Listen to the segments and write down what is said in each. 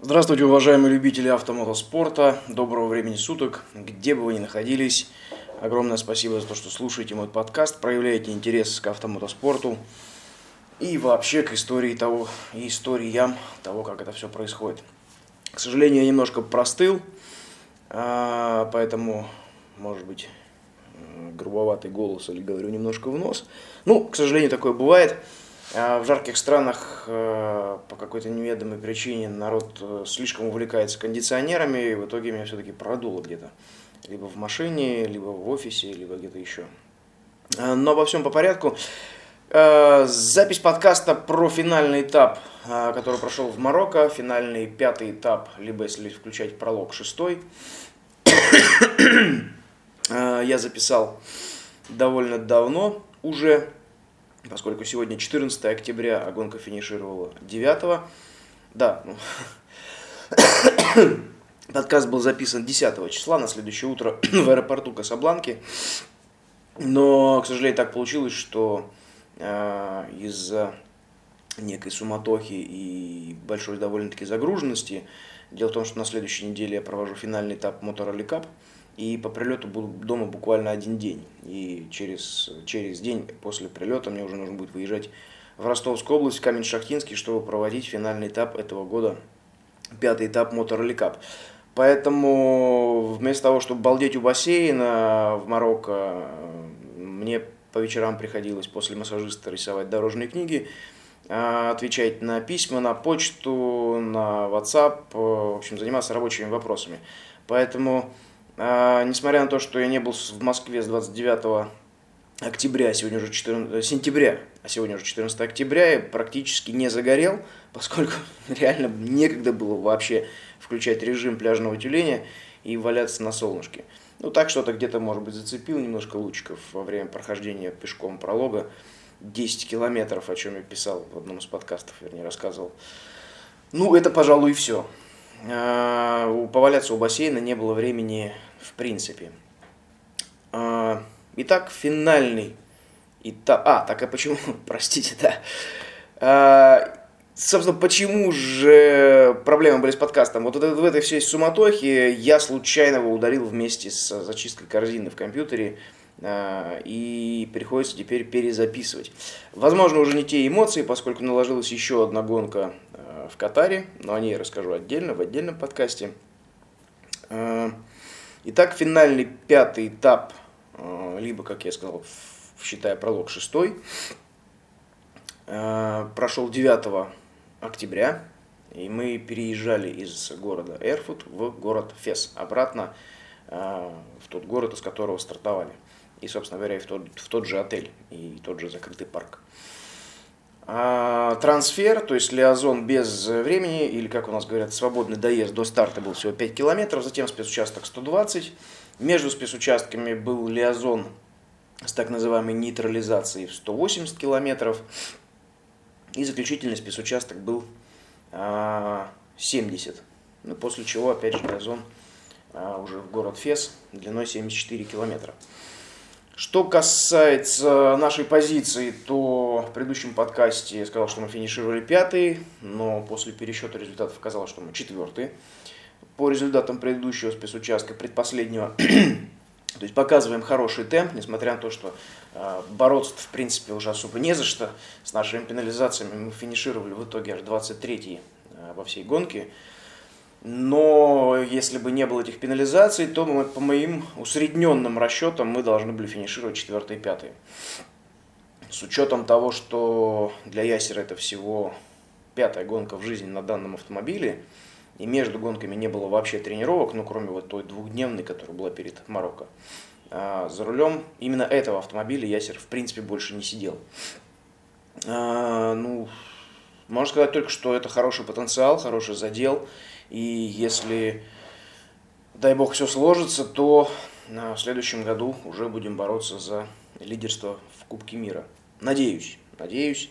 Здравствуйте, уважаемые любители автомотоспорта. Доброго времени суток, где бы вы ни находились. Огромное спасибо за то, что слушаете мой подкаст, проявляете интерес к автомотоспорту и вообще к истории того, и историям того, как это все происходит. К сожалению, я немножко простыл, а, поэтому, может быть, грубоватый голос или говорю немножко в нос. Ну, к сожалению, такое бывает. А в жарких странах э, по какой-то неведомой причине народ э, слишком увлекается кондиционерами, и в итоге меня все-таки продуло где-то. Либо в машине, либо в офисе, либо где-то еще. Э, но обо всем по порядку. Запись подкаста про финальный этап, который прошел в Марокко, финальный пятый этап, либо если включать пролог шестой. Я записал довольно давно уже, поскольку сегодня 14 октября, а гонка финишировала 9. Да, ну, подкаст был записан 10 числа, на следующее утро в аэропорту Касабланки. Но, к сожалению, так получилось, что э, из-за некой суматохи и большой довольно-таки загруженности, дело в том, что на следующей неделе я провожу финальный этап Motor Cup, и по прилету буду дома буквально один день. И через, через день после прилета мне уже нужно будет выезжать в Ростовскую область, в Камень-Шахтинский, чтобы проводить финальный этап этого года, пятый этап Rally Cup. Поэтому вместо того, чтобы балдеть у бассейна в Марокко, мне по вечерам приходилось после массажиста рисовать дорожные книги, а, отвечать на письма, на почту, на WhatsApp, в общем, заниматься рабочими вопросами. Поэтому несмотря на то, что я не был в Москве с 29 октября, а сегодня уже 14, э, сентября, а сегодня уже 14 октября, я практически не загорел, поскольку реально некогда было вообще включать режим пляжного тюленя и валяться на солнышке. Ну, так что-то где-то, может быть, зацепил немножко лучиков во время прохождения пешком пролога. 10 километров, о чем я писал в одном из подкастов, вернее, рассказывал. Ну, это, пожалуй, все. А, поваляться у бассейна не было времени в принципе. А, итак, финальный этап. А, так а почему? Простите, да. А, собственно, почему же проблемы были с подкастом? Вот в этой всей суматохе я случайно его ударил вместе с зачисткой корзины в компьютере а, и приходится теперь перезаписывать. Возможно, уже не те эмоции, поскольку наложилась еще одна гонка в Катаре, но о ней я расскажу отдельно, в отдельном подкасте. Итак, финальный пятый этап, э, либо, как я сказал, считая пролог шестой, э, прошел 9 октября, и мы переезжали из города Эрфут в город Фес, обратно э, в тот город, из которого стартовали. И, собственно говоря, и в тот, в тот же отель, и тот же закрытый парк. А, трансфер, то есть лиазон без времени, или, как у нас говорят, свободный доезд до старта был всего 5 километров, затем спецучасток 120. Между спецучастками был лиазон с так называемой нейтрализацией в 180 километров. И заключительный спецучасток был 70. А, ну, после чего, опять же, лиазон а, уже в город Фес длиной 74 километра. Что касается нашей позиции, то в предыдущем подкасте я сказал, что мы финишировали пятый, но после пересчета результатов оказалось, что мы четвертый. По результатам предыдущего спецучастка, предпоследнего, то есть показываем хороший темп, несмотря на то, что э, бороться в принципе уже особо не за что. С нашими пенализациями мы финишировали в итоге аж 23-й э, во всей гонке. Но если бы не было этих пенализаций, то мы, по моим усредненным расчетам мы должны были финишировать 4 и 5. С учетом того, что для Ясера это всего пятая гонка в жизни на данном автомобиле, и между гонками не было вообще тренировок, ну кроме вот той двухдневной, которая была перед Марокко. А за рулем именно этого автомобиля Ясер в принципе больше не сидел. А, ну, можно сказать только, что это хороший потенциал, хороший задел. И если, дай бог, все сложится, то в следующем году уже будем бороться за лидерство в Кубке мира. Надеюсь, надеюсь,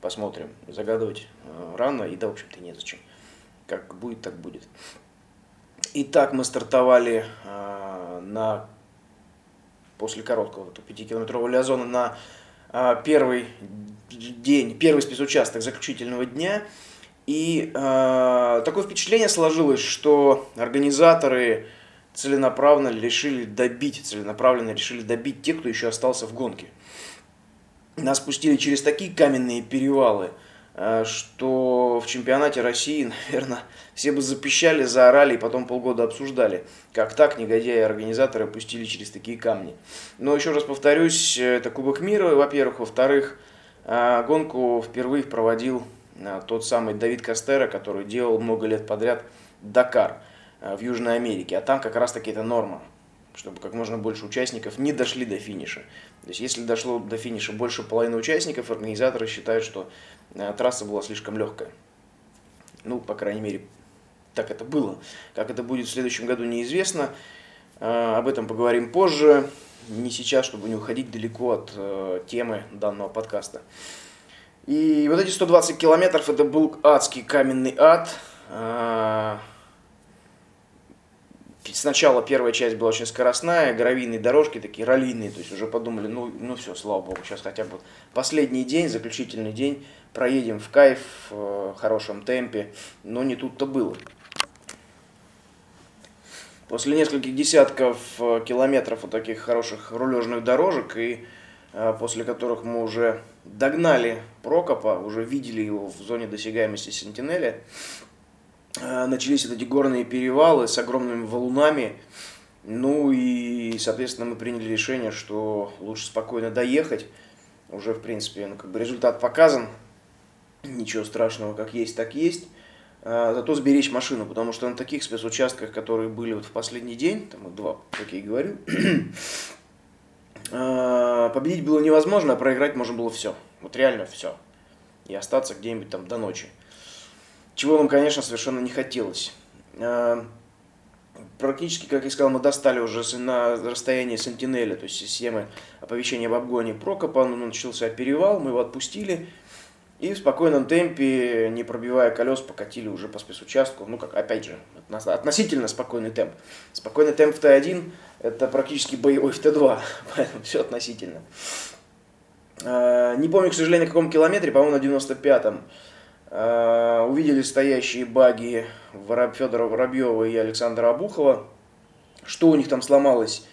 посмотрим. Загадывать э, рано и да, в общем-то, незачем. Как будет, так будет. Итак, мы стартовали э, на после короткого 5-километрового лиазона на первый день, первый спецучасток заключительного дня – И э, такое впечатление сложилось, что организаторы целенаправленно решили добить, целенаправленно решили добить тех, кто еще остался в гонке. Нас пустили через такие каменные перевалы, э, что в чемпионате России, наверное, все бы запищали, заорали и потом полгода обсуждали, как так негодяи-организаторы пустили через такие камни. Но еще раз повторюсь, это Кубок мира, во-первых. Во-вторых, э, гонку впервые проводил э, тот самый Давид Кастера, который делал много лет подряд Дакар в Южной Америке. А там как раз таки это норма чтобы как можно больше участников не дошли до финиша. То есть если дошло до финиша больше половины участников, организаторы считают, что э, трасса была слишком легкая. Ну, по крайней мере, так это было. Как это будет в следующем году, неизвестно. Э, об этом поговорим позже. Не сейчас, чтобы не уходить далеко от э, темы данного подкаста. И вот эти 120 километров, это был адский каменный ад Сначала первая часть была очень скоростная, гравийные дорожки такие раллийные, то есть уже подумали, ну, ну все, слава богу, сейчас хотя бы последний день, заключительный день, проедем в кайф, в хорошем темпе, но не тут-то было. После нескольких десятков э, километров вот таких хороших рулежных дорожек, и э, после которых мы уже догнали Прокопа, уже видели его в зоне досягаемости Сентинеля, Э, начались эти горные перевалы с огромными валунами. Ну и, соответственно, мы приняли решение, что лучше спокойно доехать. Уже, в принципе, ну, как бы результат показан. Ничего страшного, как есть, так есть. А, зато сберечь машину, потому что на таких спецучастках, которые были вот в последний день, там вот два, как я и говорил, а, победить было невозможно, а проиграть можно было все. Вот реально все. И остаться где-нибудь там до ночи чего нам, конечно, совершенно не хотелось. А, практически, как я сказал, мы достали уже на расстоянии Сентинеля, то есть системы оповещения об обгоне Прокопа, ну, начался перевал, мы его отпустили, и в спокойном темпе, не пробивая колес, покатили уже по спецучастку. Ну, как, опять же, относительно спокойный темп. Спокойный темп в Т1 – это практически боевой в Т2, поэтому все относительно. А, не помню, к сожалению, на каком километре, по-моему, на 95-м. Э, увидели стоящие баги Федора Воробьева и Александра Абухова. Что у них там сломалось,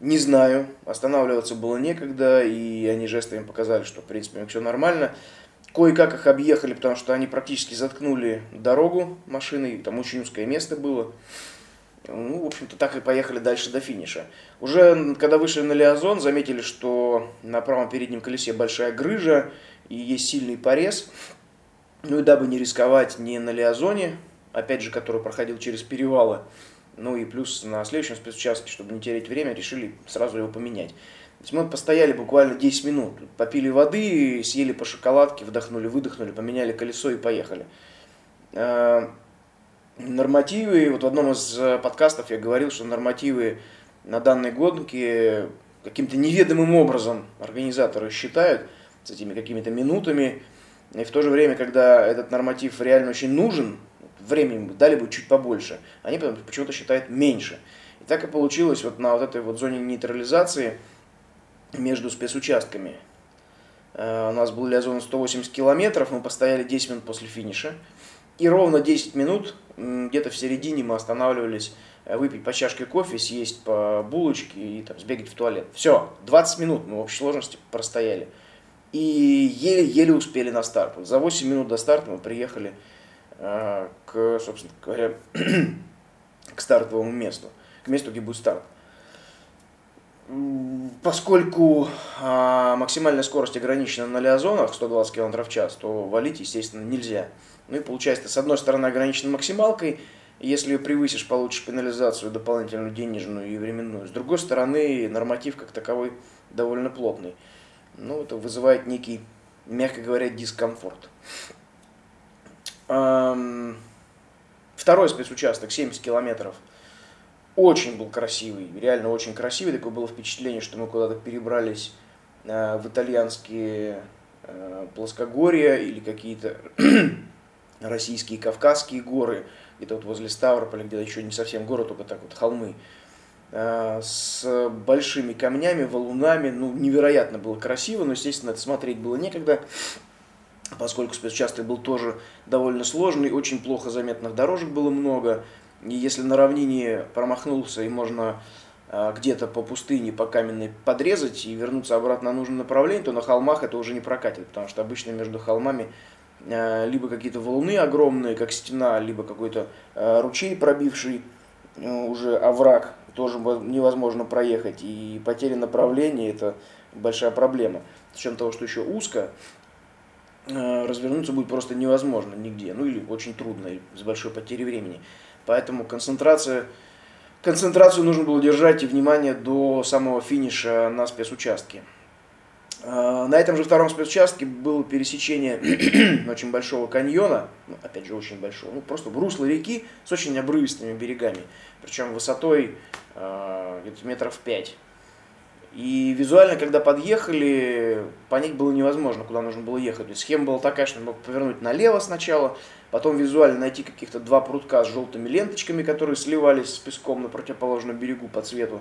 не знаю. Останавливаться было некогда, и они жестами показали, что, в принципе, все нормально. Кое-как их объехали, потому что они практически заткнули дорогу машиной, там очень узкое место было. Ну, в общем-то, так и поехали дальше до финиша. Уже когда вышли на Лиазон, заметили, что на правом переднем колесе большая грыжа и есть сильный порез. Ну и дабы не рисковать ни на Лиазоне, опять же, который проходил через перевалы, ну и плюс на следующем спецучастке, чтобы не терять время, решили сразу его поменять. То есть мы постояли буквально 10 минут, попили воды, съели по шоколадке, вдохнули, выдохнули, поменяли колесо и поехали. А, нормативы, вот в одном из э, подкастов я говорил, что нормативы на данной гонке каким-то неведомым образом организаторы считают с этими какими-то минутами, и в то же время, когда этот норматив реально очень нужен, времени дали бы чуть побольше, они почему-то считают меньше. И так и получилось вот на вот этой вот зоне нейтрализации между спецучастками. Э, у нас был зона 180 километров, мы постояли 10 минут после финиша. И ровно 10 минут, где-то в середине мы останавливались э, выпить по чашке кофе, съесть по булочке и там, сбегать в туалет. Все, 20 минут мы в общей сложности простояли и еле-еле успели на старт. Вот за 8 минут до старта мы приехали э, к, собственно говоря, к стартовому месту, к месту, где будет старт. Поскольку э, максимальная скорость ограничена на лиазонах 120 км в час, то валить, естественно, нельзя. Ну и получается, с одной стороны ограничена максималкой, если ее превысишь, получишь пенализацию дополнительную денежную и временную. С другой стороны, норматив как таковой довольно плотный ну, это вызывает некий, мягко говоря, дискомфорт. Второй спецучасток, 70 километров, очень был красивый, реально очень красивый. Такое было впечатление, что мы куда-то перебрались э, в итальянские э, плоскогорья или какие-то российские Кавказские горы, где-то вот возле Ставрополя, где-то еще не совсем город, только так вот холмы. Э, с большими камнями, валунами. Ну, невероятно было красиво, но, естественно, это смотреть было некогда. поскольку спецучасток был тоже довольно сложный, очень плохо заметных дорожек было много. И если на равнине промахнулся и можно а, где-то по пустыне, по каменной подрезать и вернуться обратно на нужное направление, то на холмах это уже не прокатит, потому что обычно между холмами а, либо какие-то валуны огромные, как стена, либо какой-то а, ручей, пробивший уже овраг, тоже невозможно проехать. И потеря направления – это большая проблема. С учетом того, что еще узко, развернуться будет просто невозможно нигде, ну или очень трудно, с большой потерей времени. Поэтому концентрация концентрацию нужно было держать и внимание до самого финиша на спецучастке. А, на этом же втором спецучастке было пересечение очень большого каньона, ну, опять же очень большого, ну просто русло реки с очень обрывистыми берегами, причем высотой э, метров пять. И визуально, когда подъехали, понять было невозможно, куда нужно было ехать. То есть схема была такая, что надо повернуть налево сначала, потом визуально найти каких-то два прутка с желтыми ленточками, которые сливались с песком на противоположном берегу по цвету.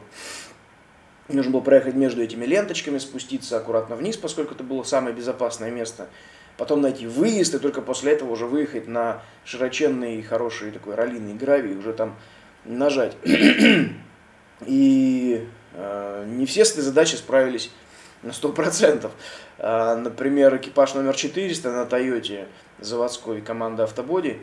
Нужно было проехать между этими ленточками, спуститься аккуратно вниз, поскольку это было самое безопасное место. Потом найти выезд, и только после этого уже выехать на широченный, хороший такой раллиный гравий, уже там нажать. И не все с этой задачей справились на 100%. Э, например, экипаж номер 400 на Тойоте заводской команды Автободи,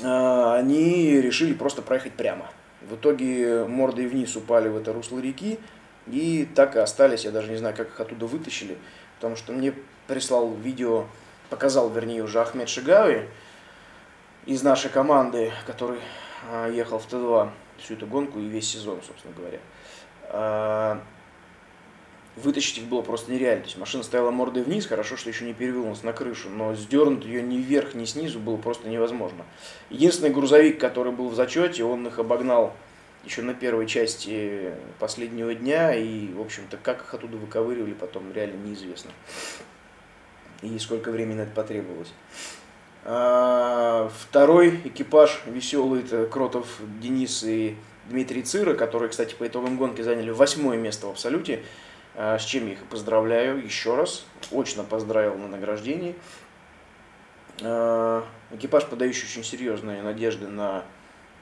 э, они решили просто проехать прямо. В итоге мордой вниз упали в это русло реки и так и остались. Я даже не знаю, как их оттуда вытащили, потому что мне прислал видео, показал, вернее, уже Ахмед Шигави из нашей команды, который ехал в Т2 всю эту гонку и весь сезон, собственно говоря. А, вытащить их было просто нереально. То есть машина стояла мордой вниз, хорошо, что еще не перевернулась на крышу, но сдернуть ее ни вверх, ни снизу было просто невозможно. Единственный грузовик, который был в зачете, он их обогнал еще на первой части последнего дня, и, в общем-то, как их оттуда выковыривали, потом реально неизвестно. И сколько времени это потребовалось. А, второй экипаж веселый, это Кротов Денис и Дмитрий Цира, которые, кстати, по итогам гонки заняли восьмое место в абсолюте, а, с чем я их поздравляю еще раз, очно поздравил на награждении. А, экипаж, подающий очень серьезные надежды на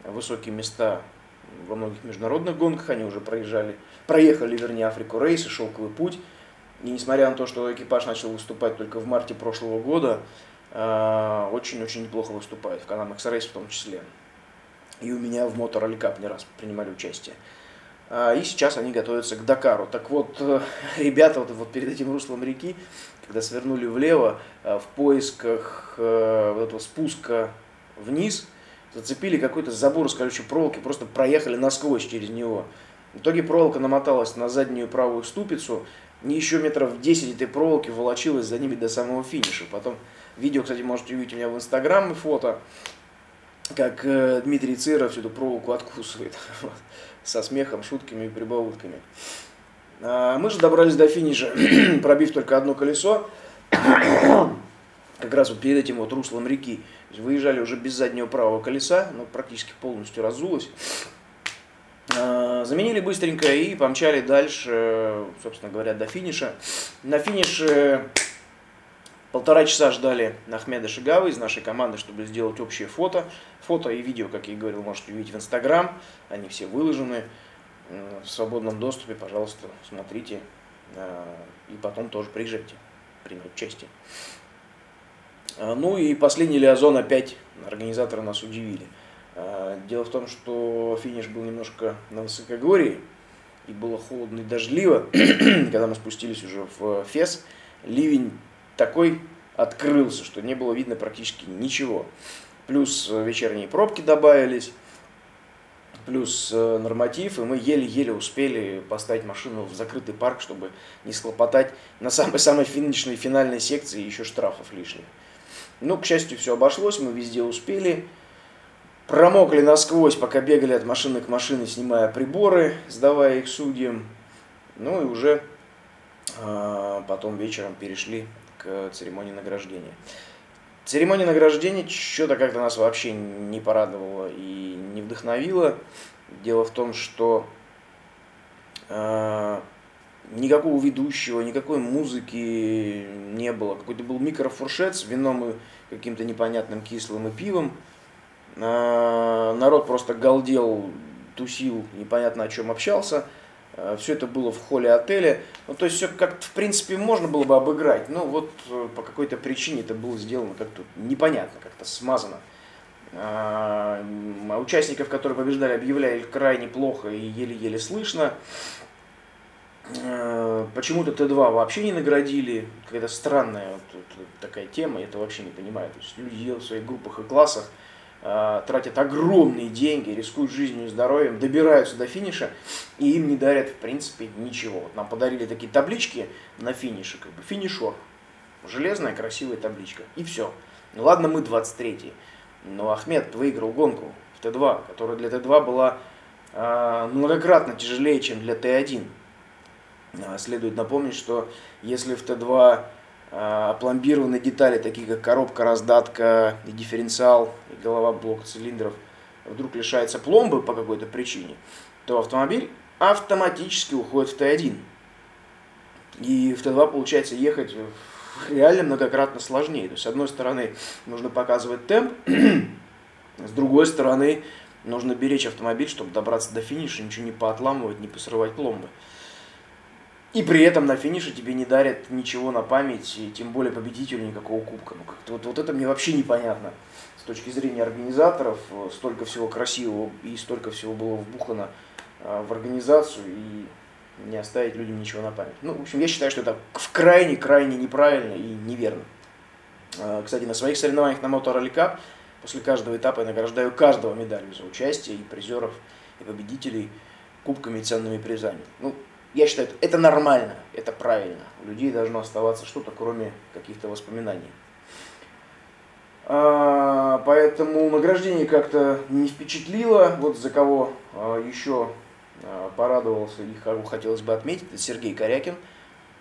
высокие места во многих международных гонках, они уже проезжали, проехали, вернее, Африку Рейс и Шелковый путь. И несмотря на то, что экипаж начал выступать только в марте прошлого года, Э, очень-очень неплохо выступает, в Канам X-Race в том числе. И у меня в Motor Cup не раз принимали участие. Э, и сейчас они готовятся к Дакару. Так вот, э, ребята вот, вот перед этим руслом реки, когда свернули влево, в поисках вот этого спуска вниз, зацепили какой-то забор из колючей проволоки, просто проехали насквозь через него. В итоге проволока намоталась на заднюю правую ступицу, и еще метров 10 этой проволоки волочилась за ними до самого финиша. Потом Видео, кстати, можете увидеть у меня в Инстаграм и фото, как э, Дмитрий Циров эту проволоку откусывает со смехом, шутками и прибаутками. А, мы же добрались до финиша, пробив только одно колесо, как раз вот перед этим вот руслом реки. Выезжали уже без заднего правого колеса, но практически полностью разулось. А, заменили быстренько и помчали дальше, собственно говоря, до финиша. На финише Полтора часа ждали Ахмеда Шигавы из нашей команды, чтобы сделать общее фото. Фото и видео, как я и говорил, можете увидеть в Инстаграм. Они все выложены в свободном доступе. Пожалуйста, смотрите. А, и потом тоже приезжайте принять участие. А, ну и последний Лиазон опять организаторы нас удивили. Дело в том, что финиш был немножко на высокогорье, и было холодно и дождливо, когда мы спустились уже в Фес. Ливень такой открылся, что не было видно практически ничего. Плюс э, вечерние пробки добавились, плюс э, норматив, и мы еле-еле успели поставить машину в закрытый парк, чтобы не схлопотать на самой-самой финишной финальной секции еще штрафов лишних. Ну, к счастью, все обошлось, мы везде успели. Промокли насквозь, пока бегали от машины к машине, снимая приборы, сдавая их судьям. Ну и уже э, потом вечером перешли к церемонии награждения. Церемония награждения что-то как-то нас вообще не порадовала и не вдохновила. Дело в том, что э, никакого ведущего, никакой музыки не было. Какой-то был микрофуршет с вином и каким-то непонятным кислым и пивом. А, народ просто галдел, тусил, непонятно о чем общался. А, все это было в холле отеля. Ну, то есть все как-то, в принципе, можно было бы обыграть. Но вот э, по какой-то причине это было сделано как-то непонятно, как-то смазано. А, участников, которые побеждали, объявляли крайне плохо и еле-еле слышно. А, почему-то Т2 вообще не наградили. Какая-то странная вот, вот, такая тема, я это вообще не понимаю. То есть люди в своих группах и классах э, тратят огромные деньги, рискуют жизнью и здоровьем, добираются до финиша, и им не дарят, в принципе, ничего. Вот нам подарили такие таблички на финише, как бы финишер. Железная красивая табличка. И все. Ну ладно, мы 23-й. Но Ахмед выиграл гонку в Т2, которая для Т2 была э, многократно тяжелее, чем для Т1. Э, следует напомнить, что если в Т2 э, опломбированные детали, такие как коробка, раздатка и дифференциал, и голова блока цилиндров, вдруг лишается пломбы по какой-то причине, то автомобиль автоматически уходит в Т1. И в Т2 получается ехать реально многократно сложнее. То есть, с одной стороны, нужно показывать темп, с другой стороны, нужно беречь автомобиль, чтобы добраться до финиша, ничего не поотламывать, не посрывать пломбы. И при этом на финише тебе не дарят ничего на память, и тем более победителю никакого кубка. Ну, как-то вот, вот это мне вообще непонятно. С точки зрения организаторов, столько всего красивого и столько всего было вбухано а, в организацию, и не оставить людям ничего на память. Ну, в общем, я считаю, что это крайне-крайне неправильно и неверно. А, кстати, на своих соревнованиях на Motor Rally Cup после каждого этапа я награждаю каждого медалью за участие, и призеров, и победителей кубками и ценными призами. Ну, я считаю, это нормально, это правильно. У людей должно оставаться что-то, кроме каких-то воспоминаний. А, поэтому награждение как-то не впечатлило. Вот за кого а, еще Э, порадовался и кого хотелось бы отметить, это Сергей Корякин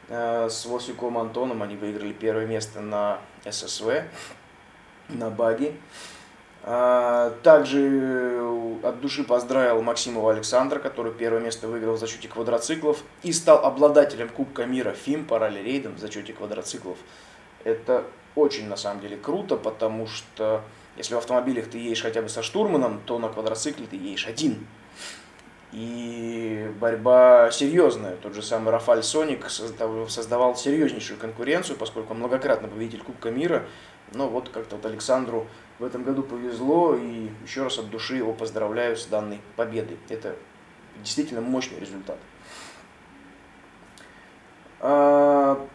с Восиком Антоном. Они выиграли первое место на ССВ, на баге. Э, также от души поздравил Максимова Александра, который первое место выиграл в зачете квадроциклов и стал обладателем Кубка мира ФИМ по ралли-рейдам в зачете квадроциклов. Это очень на самом деле круто, потому что если в автомобилях ты едешь хотя бы со штурманом, то на квадроцикле ты едешь один. И борьба серьезная. Тот же самый Рафаль Соник создавал серьезнейшую конкуренцию, поскольку он многократно победитель Кубка мира. Но вот как-то вот Александру в этом году повезло, и еще раз от души его поздравляю с данной победой. Это действительно мощный результат. А,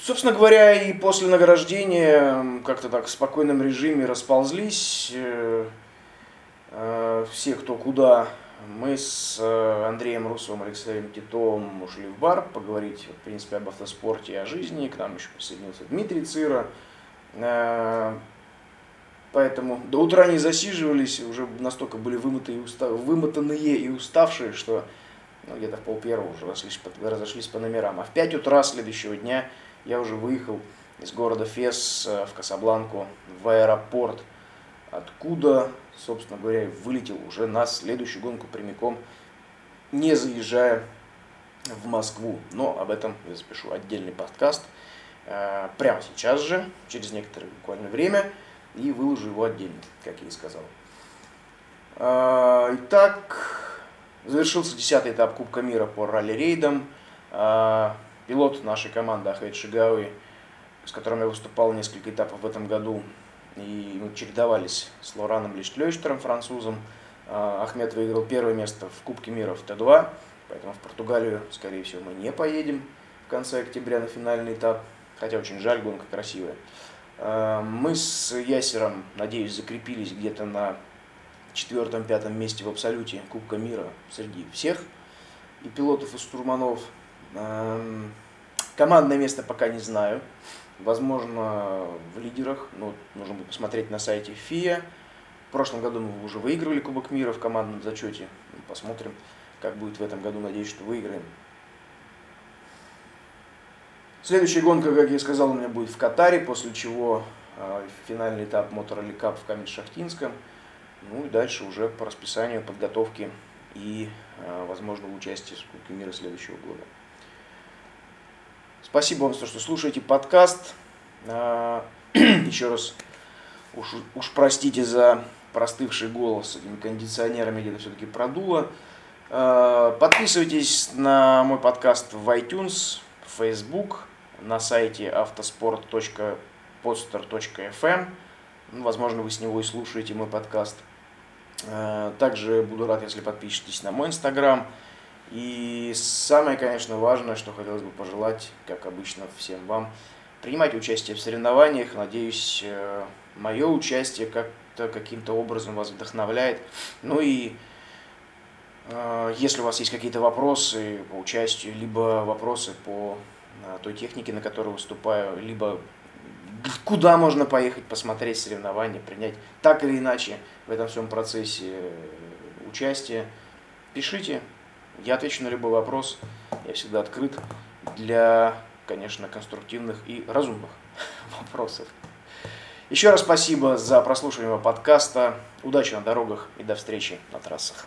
собственно говоря, и после награждения как-то так в спокойном режиме расползлись э, э, все, кто куда мы с э, Андреем Русовым, Алексеем Титовым ушли в бар поговорить, в принципе, об автоспорте и о жизни. К нам еще присоединился Дмитрий Цира. Поэтому до утра не засиживались, уже настолько были вымотанные и, устав... вымотанные и уставшие, что ну, где-то в пол первого уже разошлись разошлись по номерам. А в 5 утра следующего дня я уже выехал из города Фес э, в Касабланку в аэропорт, откуда собственно говоря, вылетел уже на следующую гонку прямиком, не заезжая в Москву. Но об этом я запишу отдельный подкаст э, прямо сейчас же, через некоторое буквально время, и выложу его отдельно, как я и сказал. Э, итак, завершился десятый этап Кубка мира по ралли-рейдам. Э, пилот нашей команды Ахмед Шигауи, с которым я выступал несколько этапов в этом году, и мы чередовались с Лораном Лиштлёйштером, французом. А, Ахмед выиграл первое место в Кубке мира в Т2, поэтому в Португалию, скорее всего, мы не поедем в конце октября на финальный этап, хотя очень жаль, гонка красивая. А, мы с Ясером, надеюсь, закрепились где-то на четвертом-пятом месте в абсолюте Кубка мира среди всех и пилотов, и штурманов. А, командное место пока не знаю возможно, в лидерах. Ну, нужно будет посмотреть на сайте ФИА. В прошлом году мы уже выигрывали Кубок мира в командном зачете. Посмотрим, как будет в этом году. Надеюсь, что выиграем. Следующая гонка, как я сказал, у меня будет в Катаре, после чего э, финальный этап Motor Cup в Камень-Шахтинском. Ну и дальше уже по расписанию подготовки и э, возможного участия в Кубке мира следующего года. Спасибо вам, за то, что слушаете подкаст. А, еще раз уж, уж простите за простывший голос с этими кондиционерами, где-то все-таки продуло. А, подписывайтесь на мой подкаст в iTunes, в Facebook, на сайте автоспорт.podster.fm. Ну, возможно, вы с него и слушаете мой подкаст. А, также буду рад, если подпишетесь на мой инстаграм. И самое, конечно, важное, что хотелось бы пожелать, как обычно, всем вам, принимать участие в соревнованиях. Надеюсь, э, мое участие как-то каким-то образом вас вдохновляет. Ну и э, если у вас есть какие-то вопросы по участию, либо вопросы по э, той технике, на которой выступаю, либо куда можно поехать посмотреть соревнования, принять так или иначе в этом всем процессе участие, пишите, я отвечу на любой вопрос. Я всегда открыт для, конечно, конструктивных и разумных вопросов. Еще раз спасибо за прослушивание подкаста. Удачи на дорогах и до встречи на трассах.